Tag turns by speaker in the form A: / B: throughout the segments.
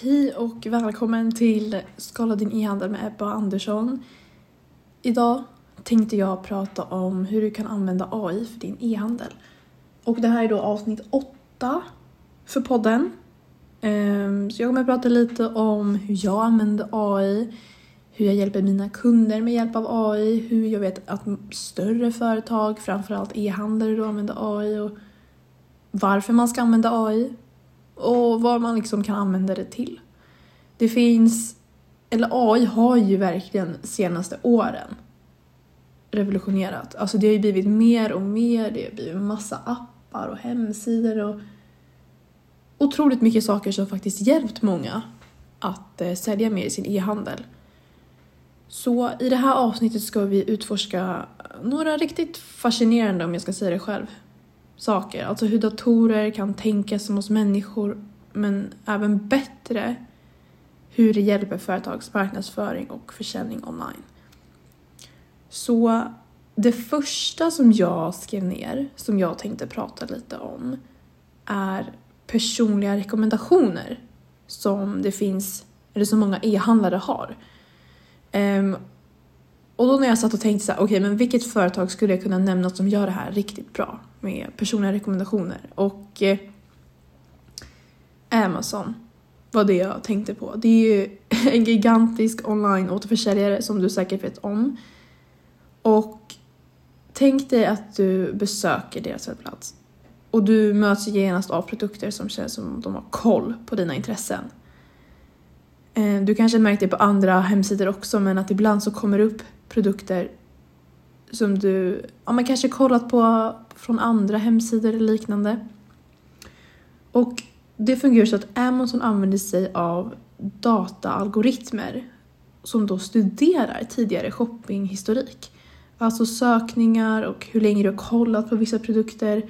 A: Hej och välkommen till Skala din e-handel med Ebba Andersson. Idag tänkte jag prata om hur du kan använda AI för din e-handel. Och det här är då avsnitt 8 för podden. Ehm, så jag kommer prata lite om hur jag använder AI, hur jag hjälper mina kunder med hjälp av AI, hur jag vet att större företag, framförallt e-handlare, använder AI och varför man ska använda AI och vad man liksom kan använda det till. Det finns, eller AI har ju verkligen senaste åren revolutionerat. Alltså det har ju blivit mer och mer, det har blivit massa appar och hemsidor och otroligt mycket saker som faktiskt hjälpt många att eh, sälja mer i sin e-handel. Så i det här avsnittet ska vi utforska några riktigt fascinerande, om jag ska säga det själv, saker. Alltså hur datorer kan tänka som oss människor men även bättre hur det hjälper företags marknadsföring och försäljning online. Så det första som jag skrev ner, som jag tänkte prata lite om, är personliga rekommendationer som det finns, eller som många e-handlare har. Um, och då när jag satt och tänkte så här, okej okay, men vilket företag skulle jag kunna nämna som gör det här riktigt bra med personliga rekommendationer? Och eh, Amazon var det jag tänkte på. Det är ju en gigantisk online återförsäljare som du säkert vet om. Och tänk dig att du besöker deras webbplats och du möts genast av produkter som känns som de har koll på dina intressen. Eh, du kanske märkt det på andra hemsidor också men att ibland så kommer det upp produkter som du ja, men kanske kollat på från andra hemsidor eller liknande. Och det fungerar så att Amazon använder sig av dataalgoritmer som då studerar tidigare shoppinghistorik. Alltså sökningar och hur länge du har kollat på vissa produkter.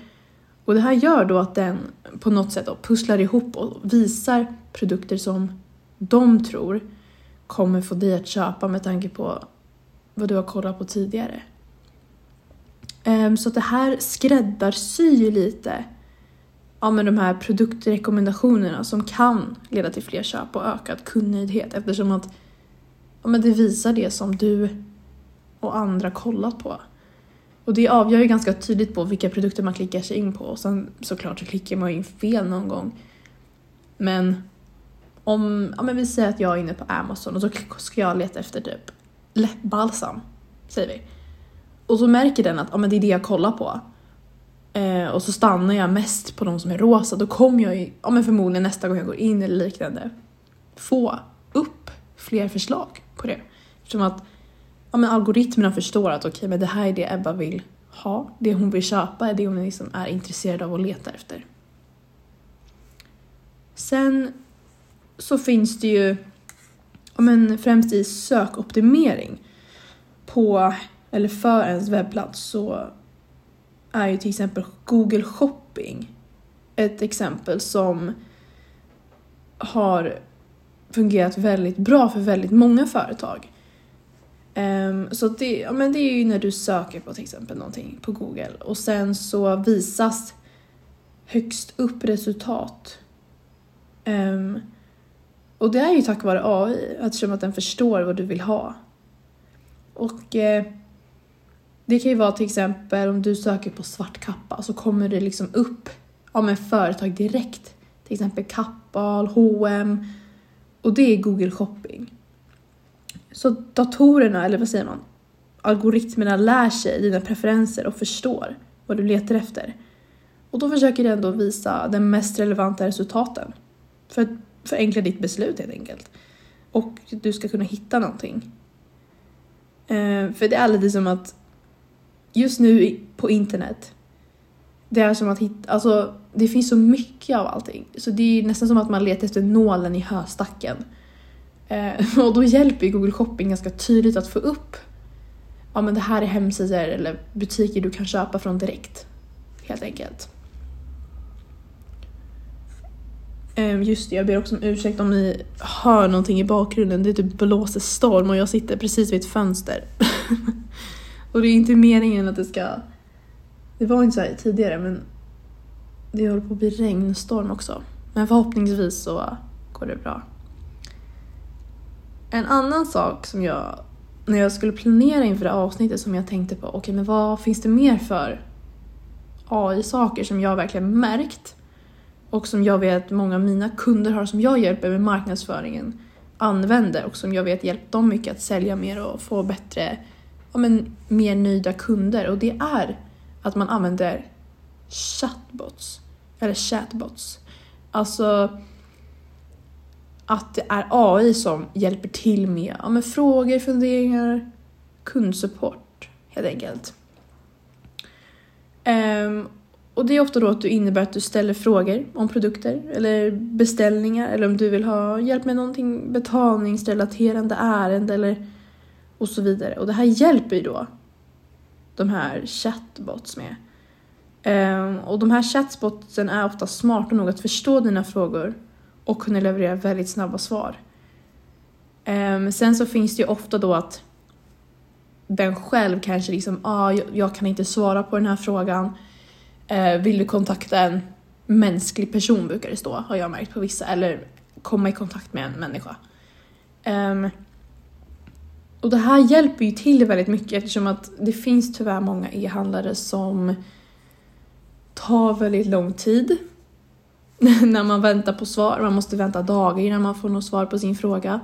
A: Och det här gör då att den på något sätt pusslar ihop och visar produkter som de tror kommer få dig att köpa med tanke på vad du har kollat på tidigare. Ehm, så att det här skräddarsyr lite ja, men de här produktrekommendationerna som kan leda till fler köp och ökad kundnöjdhet eftersom att ja, men det visar det som du och andra kollat på. Och det avgör ju ganska tydligt på vilka produkter man klickar sig in på och sen såklart så klickar man ju in fel någon gång. Men om, ja men vi säger att jag är inne på Amazon och så ska jag leta efter typ läppbalsam, säger vi. Och så märker den att ah, men det är det jag kollar på. Eh, och så stannar jag mest på de som är rosa, då kommer jag ju, ah, men förmodligen nästa gång jag går in eller liknande få upp fler förslag på det. Eftersom att ja, men algoritmerna förstår att okej, okay, men det här är det Ebba vill ha. Det hon vill köpa är det hon liksom är intresserad av och letar efter. Sen så finns det ju men främst i sökoptimering på eller för ens webbplats så är ju till exempel Google Shopping ett exempel som har fungerat väldigt bra för väldigt många företag. Um, så det, ja, men det är ju när du söker på till exempel någonting på Google och sen så visas högst upp resultat. Um, och det är ju tack vare AI eftersom att den förstår vad du vill ha. Och eh, det kan ju vara till exempel om du söker på svart kappa så kommer det liksom upp om en företag direkt. Till exempel Kappahl, H&M och det är Google shopping. Så datorerna, eller vad säger man, algoritmerna lär sig dina preferenser och förstår vad du letar efter. Och då försöker den då visa de mest relevanta resultaten för att förenkla ditt beslut helt enkelt. Och du ska kunna hitta någonting. Eh, för det är lite som att just nu på internet, det är som att hitta, alltså det finns så mycket av allting. Så det är nästan som att man letar efter nålen i höstacken. Eh, och då hjälper Google Shopping ganska tydligt att få upp ja men det här är hemsidor eller butiker du kan köpa från direkt. Helt enkelt. Eh, Ehm, just det, jag ber också om ursäkt om ni hör någonting i bakgrunden. Det är typ blåser storm och jag sitter precis vid ett fönster. Och det är inte meningen att det ska... Det var inte så här tidigare men det håller på att bli regnstorm också. Men förhoppningsvis så går det bra. En annan sak som jag, när jag skulle planera inför det avsnittet som jag tänkte på, okej okay, men vad finns det mer för AI-saker som jag verkligen märkt och som jag vet många av mina kunder har som jag hjälper med marknadsföringen använder och som jag vet hjälpt dem mycket att sälja mer och få bättre, ja men mer nöjda kunder och det är att man använder chatbots, eller chatbots. Alltså att det är AI som hjälper till med, ja, men frågor, funderingar, kundsupport helt enkelt. Um, och det är ofta då att du innebär att du ställer frågor om produkter eller beställningar eller om du vill ha hjälp med någonting betalningsrelaterande ärende eller och så vidare. Och det här hjälper ju då de här chatbots med. Um, och de här chatbotsen är ofta smarta nog att förstå dina frågor och kunna leverera väldigt snabba svar. Um, sen så finns det ju ofta då att den själv kanske liksom, ah, jag, jag kan inte svara på den här frågan. Eh, vill du kontakta en mänsklig person brukar det stå, har jag märkt på vissa, eller komma i kontakt med en människa. Um, och det här hjälper ju till väldigt mycket eftersom att det finns tyvärr många e-handlare som tar väldigt lång tid när man väntar på svar. Man måste vänta dagar innan man får något svar på sin fråga.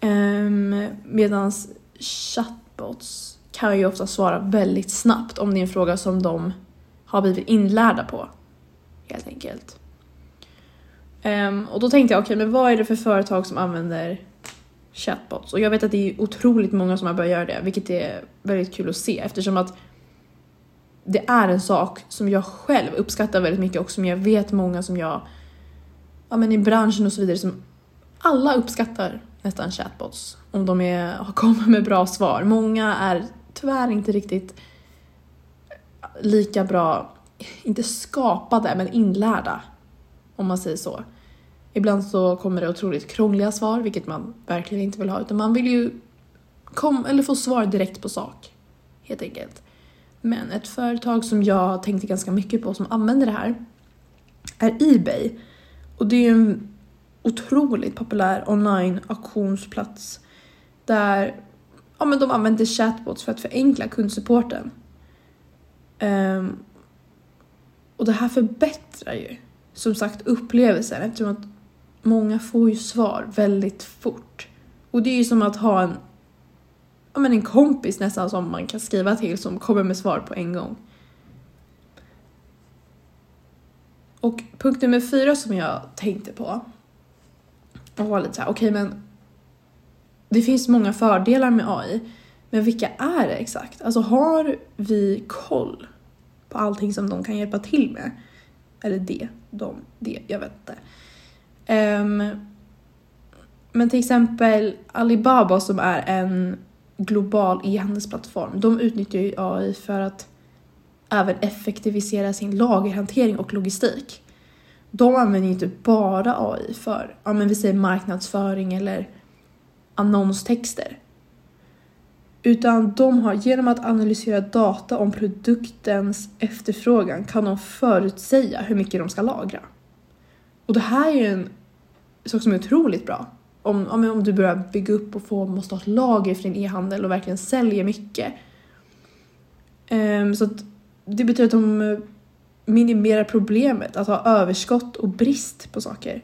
A: Ehm, um, Medan chatbots kan ju ofta svara väldigt snabbt om det är en fråga som de har blivit inlärda på. Helt enkelt. Um, och då tänkte jag, okej okay, men vad är det för företag som använder chatbots? Och jag vet att det är otroligt många som har börjat göra det, vilket är väldigt kul att se eftersom att det är en sak som jag själv uppskattar väldigt mycket och som jag vet många som jag, ja men i branschen och så vidare, som alla uppskattar nästan chatbots om de är, har kommit med bra svar. Många är tyvärr inte riktigt lika bra, inte skapade, men inlärda. Om man säger så. Ibland så kommer det otroligt krångliga svar, vilket man verkligen inte vill ha, utan man vill ju kom, eller få svar direkt på sak. Helt enkelt. Men ett företag som jag tänkte ganska mycket på som använder det här är Ebay. Och det är en otroligt populär online auktionsplats där ja, men de använder chatbots för att förenkla kundsupporten. Um, och det här förbättrar ju som sagt upplevelsen eftersom att många får ju svar väldigt fort. Och det är ju som att ha en ja, men en kompis nästan som man kan skriva till som kommer med svar på en gång. Och punkt nummer fyra som jag tänkte på och var lite såhär, okej okay, men det finns många fördelar med AI, men vilka är det exakt? Alltså har vi koll på allting som de kan hjälpa till med? Eller det, de, det, jag vet inte. Um, men till exempel Alibaba som är en global e-handelsplattform. De utnyttjar ju AI för att även effektivisera sin lagerhantering och logistik. De använder ju inte bara AI för, ja men vi säger marknadsföring eller annonstexter. Utan de har genom att analysera data om produktens efterfrågan kan de förutsäga hur mycket de ska lagra. Och det här är en sak som är otroligt bra om, om, om du börjar bygga upp och få, måste ha ett lager för din e-handel och verkligen säljer mycket. Um, så att det betyder att de minimerar problemet att ha överskott och brist på saker.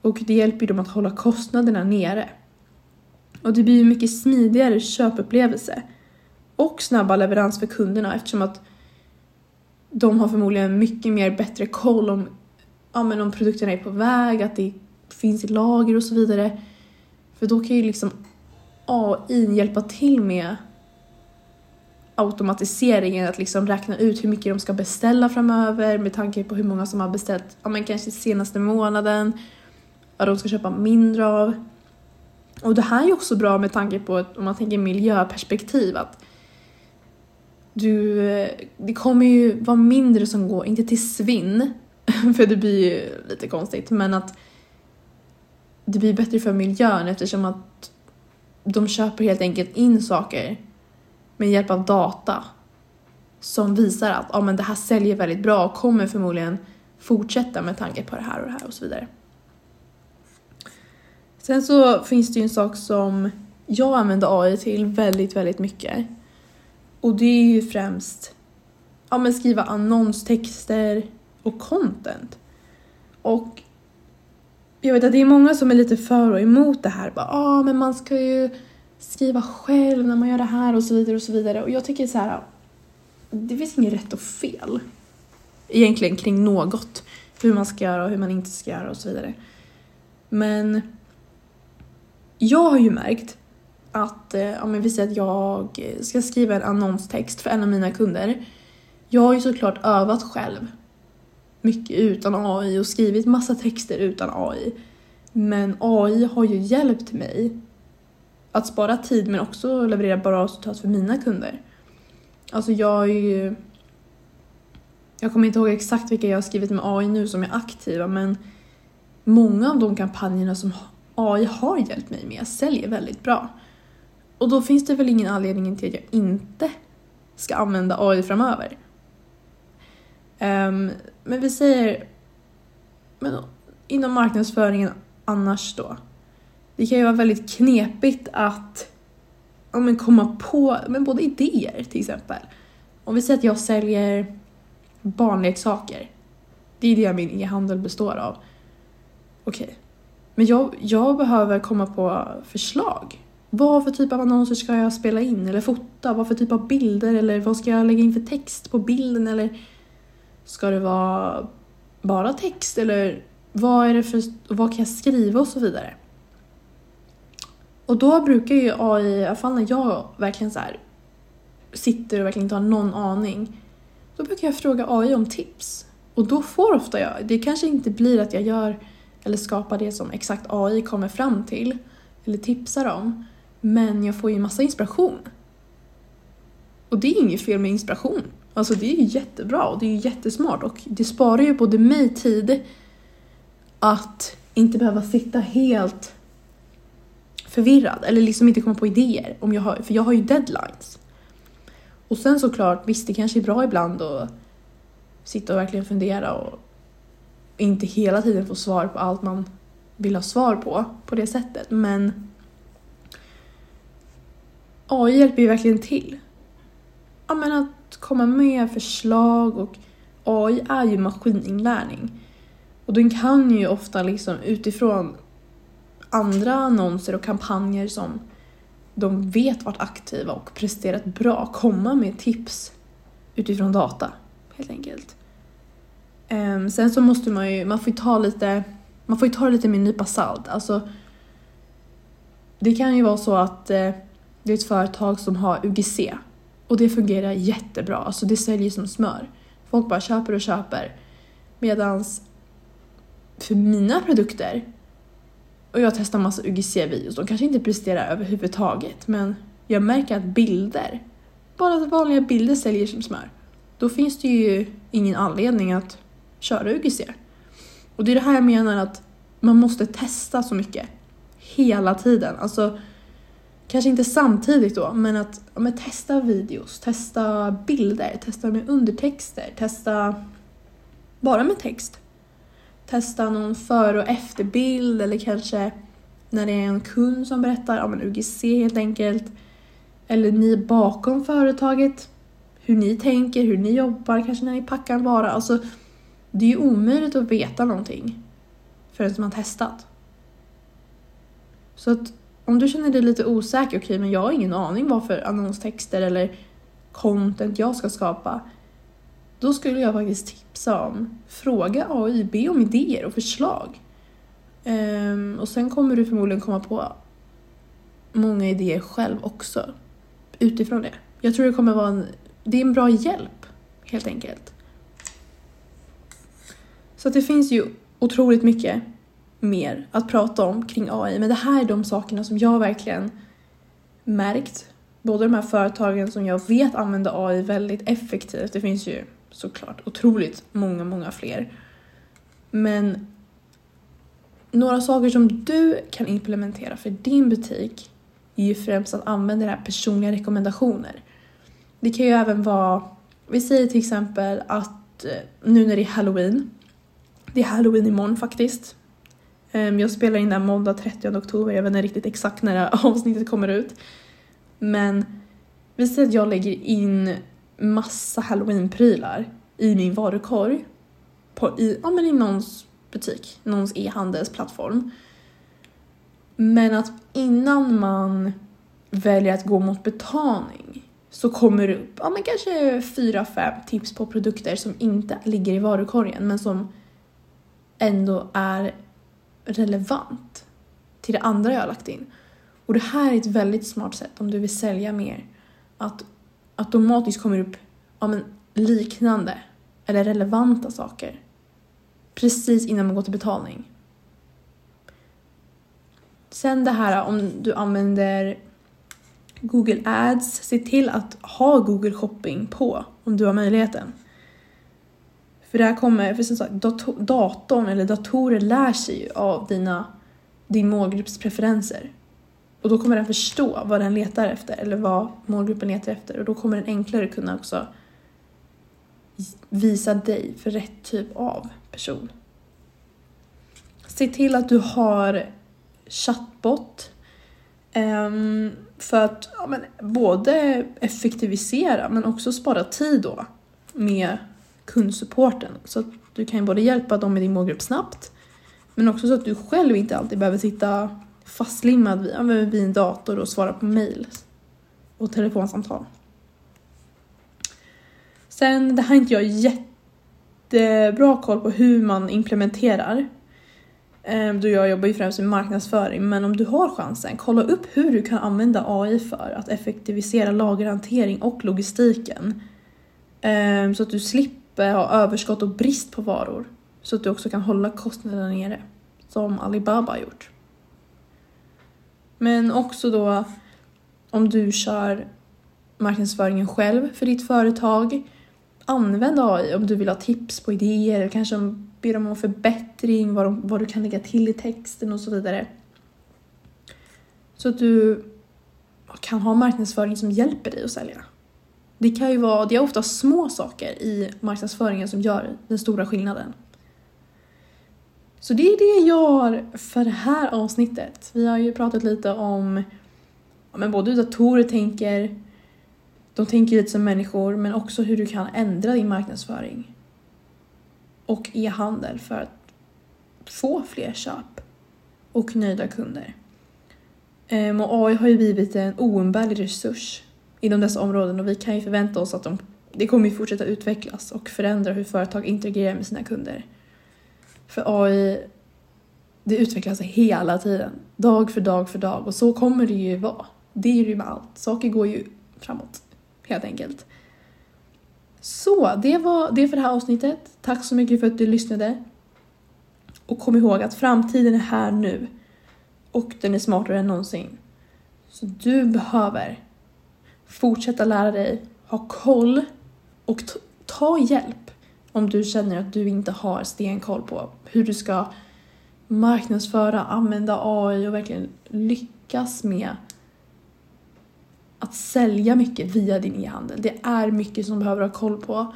A: Och det hjälper dem att hålla kostnaderna nere. Och det blir mycket smidigare köpupplevelse och snabba leverans för kunderna eftersom att de har förmodligen mycket mer bättre koll om, ja, men om produkterna är på väg, att det finns i lager och så vidare. För då kan ju liksom AI hjälpa till med automatiseringen, att liksom räkna ut hur mycket de ska beställa framöver med tanke på hur många som har beställt, ja men kanske senaste månaden, vad de ska köpa mindre av. Och det här är ju också bra med tanke på, att, om man tänker miljöperspektiv, att du, det kommer ju vara mindre som går, inte till svinn, för det blir ju lite konstigt, men att det blir bättre för miljön eftersom att de köper helt enkelt in saker med hjälp av data som visar att ah, men det här säljer väldigt bra och kommer förmodligen fortsätta med tanke på det här och det här och så vidare. Sen så finns det ju en sak som jag använder AI till väldigt, väldigt mycket. Och det är ju främst ja, men skriva annonstexter och content. Och jag vet att det är många som är lite för och emot det här. Bara, ah, men man ska ju skriva själv när man gör det här och så vidare och så vidare. Och jag tycker så här, det finns inget rätt och fel egentligen kring något. Hur man ska göra och hur man inte ska göra och så vidare. Men jag har ju märkt att, eh, om vi säger att jag ska skriva en annonstext för en av mina kunder. Jag har ju såklart övat själv mycket utan AI och skrivit massa texter utan AI. Men AI har ju hjälpt mig att spara tid men också leverera bra resultat för mina kunder. Alltså jag är ju... Jag kommer inte ihåg exakt vilka jag har skrivit med AI nu som är aktiva men många av de kampanjerna som AI har hjälpt mig med säljer väldigt bra. Och då finns det väl ingen anledning till att jag inte ska använda AI framöver. Um, men vi säger men inom marknadsföringen annars då. Det kan ju vara väldigt knepigt att ja, men komma på men både idéer till exempel. Om vi säger att jag säljer barnleksaker. Det är det min e-handel består av. Okej. Men jag, jag behöver komma på förslag. Vad för typ av annonser ska jag spela in eller fota? Vad för typ av bilder eller vad ska jag lägga in för text på bilden eller ska det vara bara text eller vad är det för, vad kan jag skriva och så vidare. Och då brukar ju AI, i alla fall när jag verkligen så här, sitter och verkligen inte har någon aning, då brukar jag fråga AI om tips. Och då får ofta jag, det kanske inte blir att jag gör eller skapar det som exakt AI kommer fram till eller tipsar om, men jag får ju massa inspiration. Och det är inget fel med inspiration. Alltså det är ju jättebra och det är ju jättesmart och det sparar ju både mig tid att inte behöva sitta helt förvirrad eller liksom inte komma på idéer. Om jag har, för jag har ju deadlines. Och sen såklart, visst det kanske är bra ibland att sitta och verkligen fundera och inte hela tiden få svar på allt man vill ha svar på, på det sättet. Men AI hjälper ju verkligen till. Ja men att komma med förslag och AI är ju maskininlärning. Och den kan ju ofta liksom utifrån andra annonser och kampanjer som de vet varit aktiva och presterat bra komma med tips utifrån data helt enkelt. Um, sen så måste man ju, man får ju ta lite, man får ju ta det lite med en nypa salt. Alltså, det kan ju vara så att uh, det är ett företag som har UGC och det fungerar jättebra, alltså det säljer som smör. Folk bara köper och köper. Medans för mina produkter och jag testar massa UGC-videos, de kanske inte presterar överhuvudtaget men jag märker att bilder, bara vanliga bilder säljer som smör. Då finns det ju ingen anledning att köra UGC. Och det är det här jag menar att man måste testa så mycket. Hela tiden. Alltså, kanske inte samtidigt då, men att men testa videos, testa bilder, testa med undertexter, testa bara med text testa någon före och efterbild eller kanske när det är en kund som berättar, ja men UGC helt enkelt. Eller ni bakom företaget, hur ni tänker, hur ni jobbar, kanske när ni packar en vara. Alltså, det är ju omöjligt att veta någonting förrän man testat. Så att om du känner dig lite osäker, okej okay, men jag har ingen aning vad för annonstexter eller content jag ska skapa. Då skulle jag faktiskt tipsa om, fråga AI, be om idéer och förslag. Um, och sen kommer du förmodligen komma på många idéer själv också utifrån det. Jag tror det kommer vara en, det är en bra hjälp helt enkelt. Så att det finns ju otroligt mycket mer att prata om kring AI, men det här är de sakerna som jag verkligen märkt. Både de här företagen som jag vet använder AI väldigt effektivt, det finns ju såklart otroligt många, många fler. Men några saker som du kan implementera för din butik är ju främst att använda det här personliga rekommendationer. Det kan ju även vara, vi säger till exempel att eh, nu när det är halloween, det är halloween imorgon faktiskt, ehm, jag spelar in det här måndag 30 oktober, jag vet inte riktigt exakt när det här avsnittet kommer ut. Men vi säger att jag lägger in massa halloween-prylar i min varukorg på, i, ja, men i någons butik, någons e-handelsplattform. Men att innan man väljer att gå mot betalning så kommer det upp ja, men kanske fyra, fem tips på produkter som inte ligger i varukorgen men som ändå är relevant till det andra jag har lagt in. Och det här är ett väldigt smart sätt om du vill sälja mer. Att automatiskt kommer upp ja, men liknande eller relevanta saker precis innan man går till betalning. Sen det här om du använder Google Ads, se till att ha Google Shopping på om du har möjligheten. För det här kommer, för som sagt, datorn eller datorer lär sig ju av dina, din målgrupps preferenser. Och då kommer den förstå vad den letar efter eller vad målgruppen letar efter och då kommer den enklare kunna också visa dig för rätt typ av person. Se till att du har chattbot um, ehm, för att ja, men, både effektivisera men också spara tid då med kundsupporten. Så att du kan både hjälpa dem i din målgrupp snabbt men också så att du själv inte alltid behöver sitta fastlimmad vid, vid en dator och svara på mail och telefonsamtal. Sen, det här är inte jag jättebra koll på hur man implementerar. Ehm, då jag jobbar ju främst med marknadsföring, men om du har chansen, kolla upp hur du kan använda AI för att effektivisera lagerhantering och logistiken. Ehm, så att du slipper ha överskott och brist på varor. Så att du också kan hålla kostnaderna nere, som Alibaba har gjort. Men också då om du kör marknadsföringen själv för ditt företag. Använd AI om du vill ha tips på idéer eller kanske be dem om förbättring, vad, de, vad du kan lägga till i texten och så vidare. Så att du kan ha marknadsföring som hjälper dig att sälja. Det kan ju vara, det är ofta små saker i marknadsföringen som gör den stora skillnaden. Så det är det jag har för det här avsnittet. Vi har ju pratat lite om ja, men både hur datorer tänker, de tänker lite som människor, men också hur du kan ändra din marknadsföring och e-handel för att få fler köp och nöjda kunder. Ehm, och AI har ju blivit en oumbärlig resurs inom dessa områden och vi kan ju förvänta oss att de, det kommer ju fortsätta utvecklas och förändra hur företag interagerar med sina kunder. För AI, det utvecklas hela tiden. Dag för dag för dag. Och så kommer det ju vara. Det är ju med allt. Saker går ju framåt. Helt enkelt. Så, det var det för det här avsnittet. Tack så mycket för att du lyssnade. Och kom ihåg att framtiden är här nu. Och den är smartare än någonsin. Så du behöver fortsätta lära dig, ha koll och ta hjälp om du känner att du inte har stenkoll på hur du ska marknadsföra, använda AI och verkligen lyckas med att sälja mycket via din e-handel. Det är mycket som du behöver ha koll på.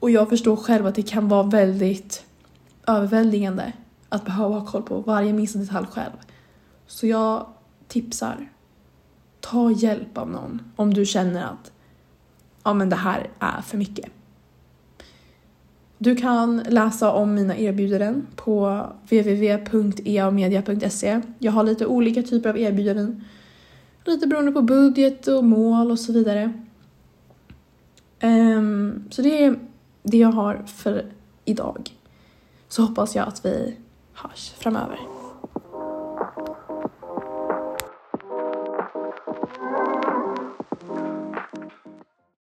A: Och jag förstår själv att det kan vara väldigt överväldigande att behöva ha koll på varje minsta detalj själv. Så jag tipsar, ta hjälp av någon om du känner att ja men det här är för mycket. Du kan läsa om mina erbjudanden på www.eamedia.se. Jag har lite olika typer av erbjudanden. Lite beroende på budget och mål och så vidare. Um, så det är det jag har för idag. Så hoppas jag att vi hörs framöver. Thank you.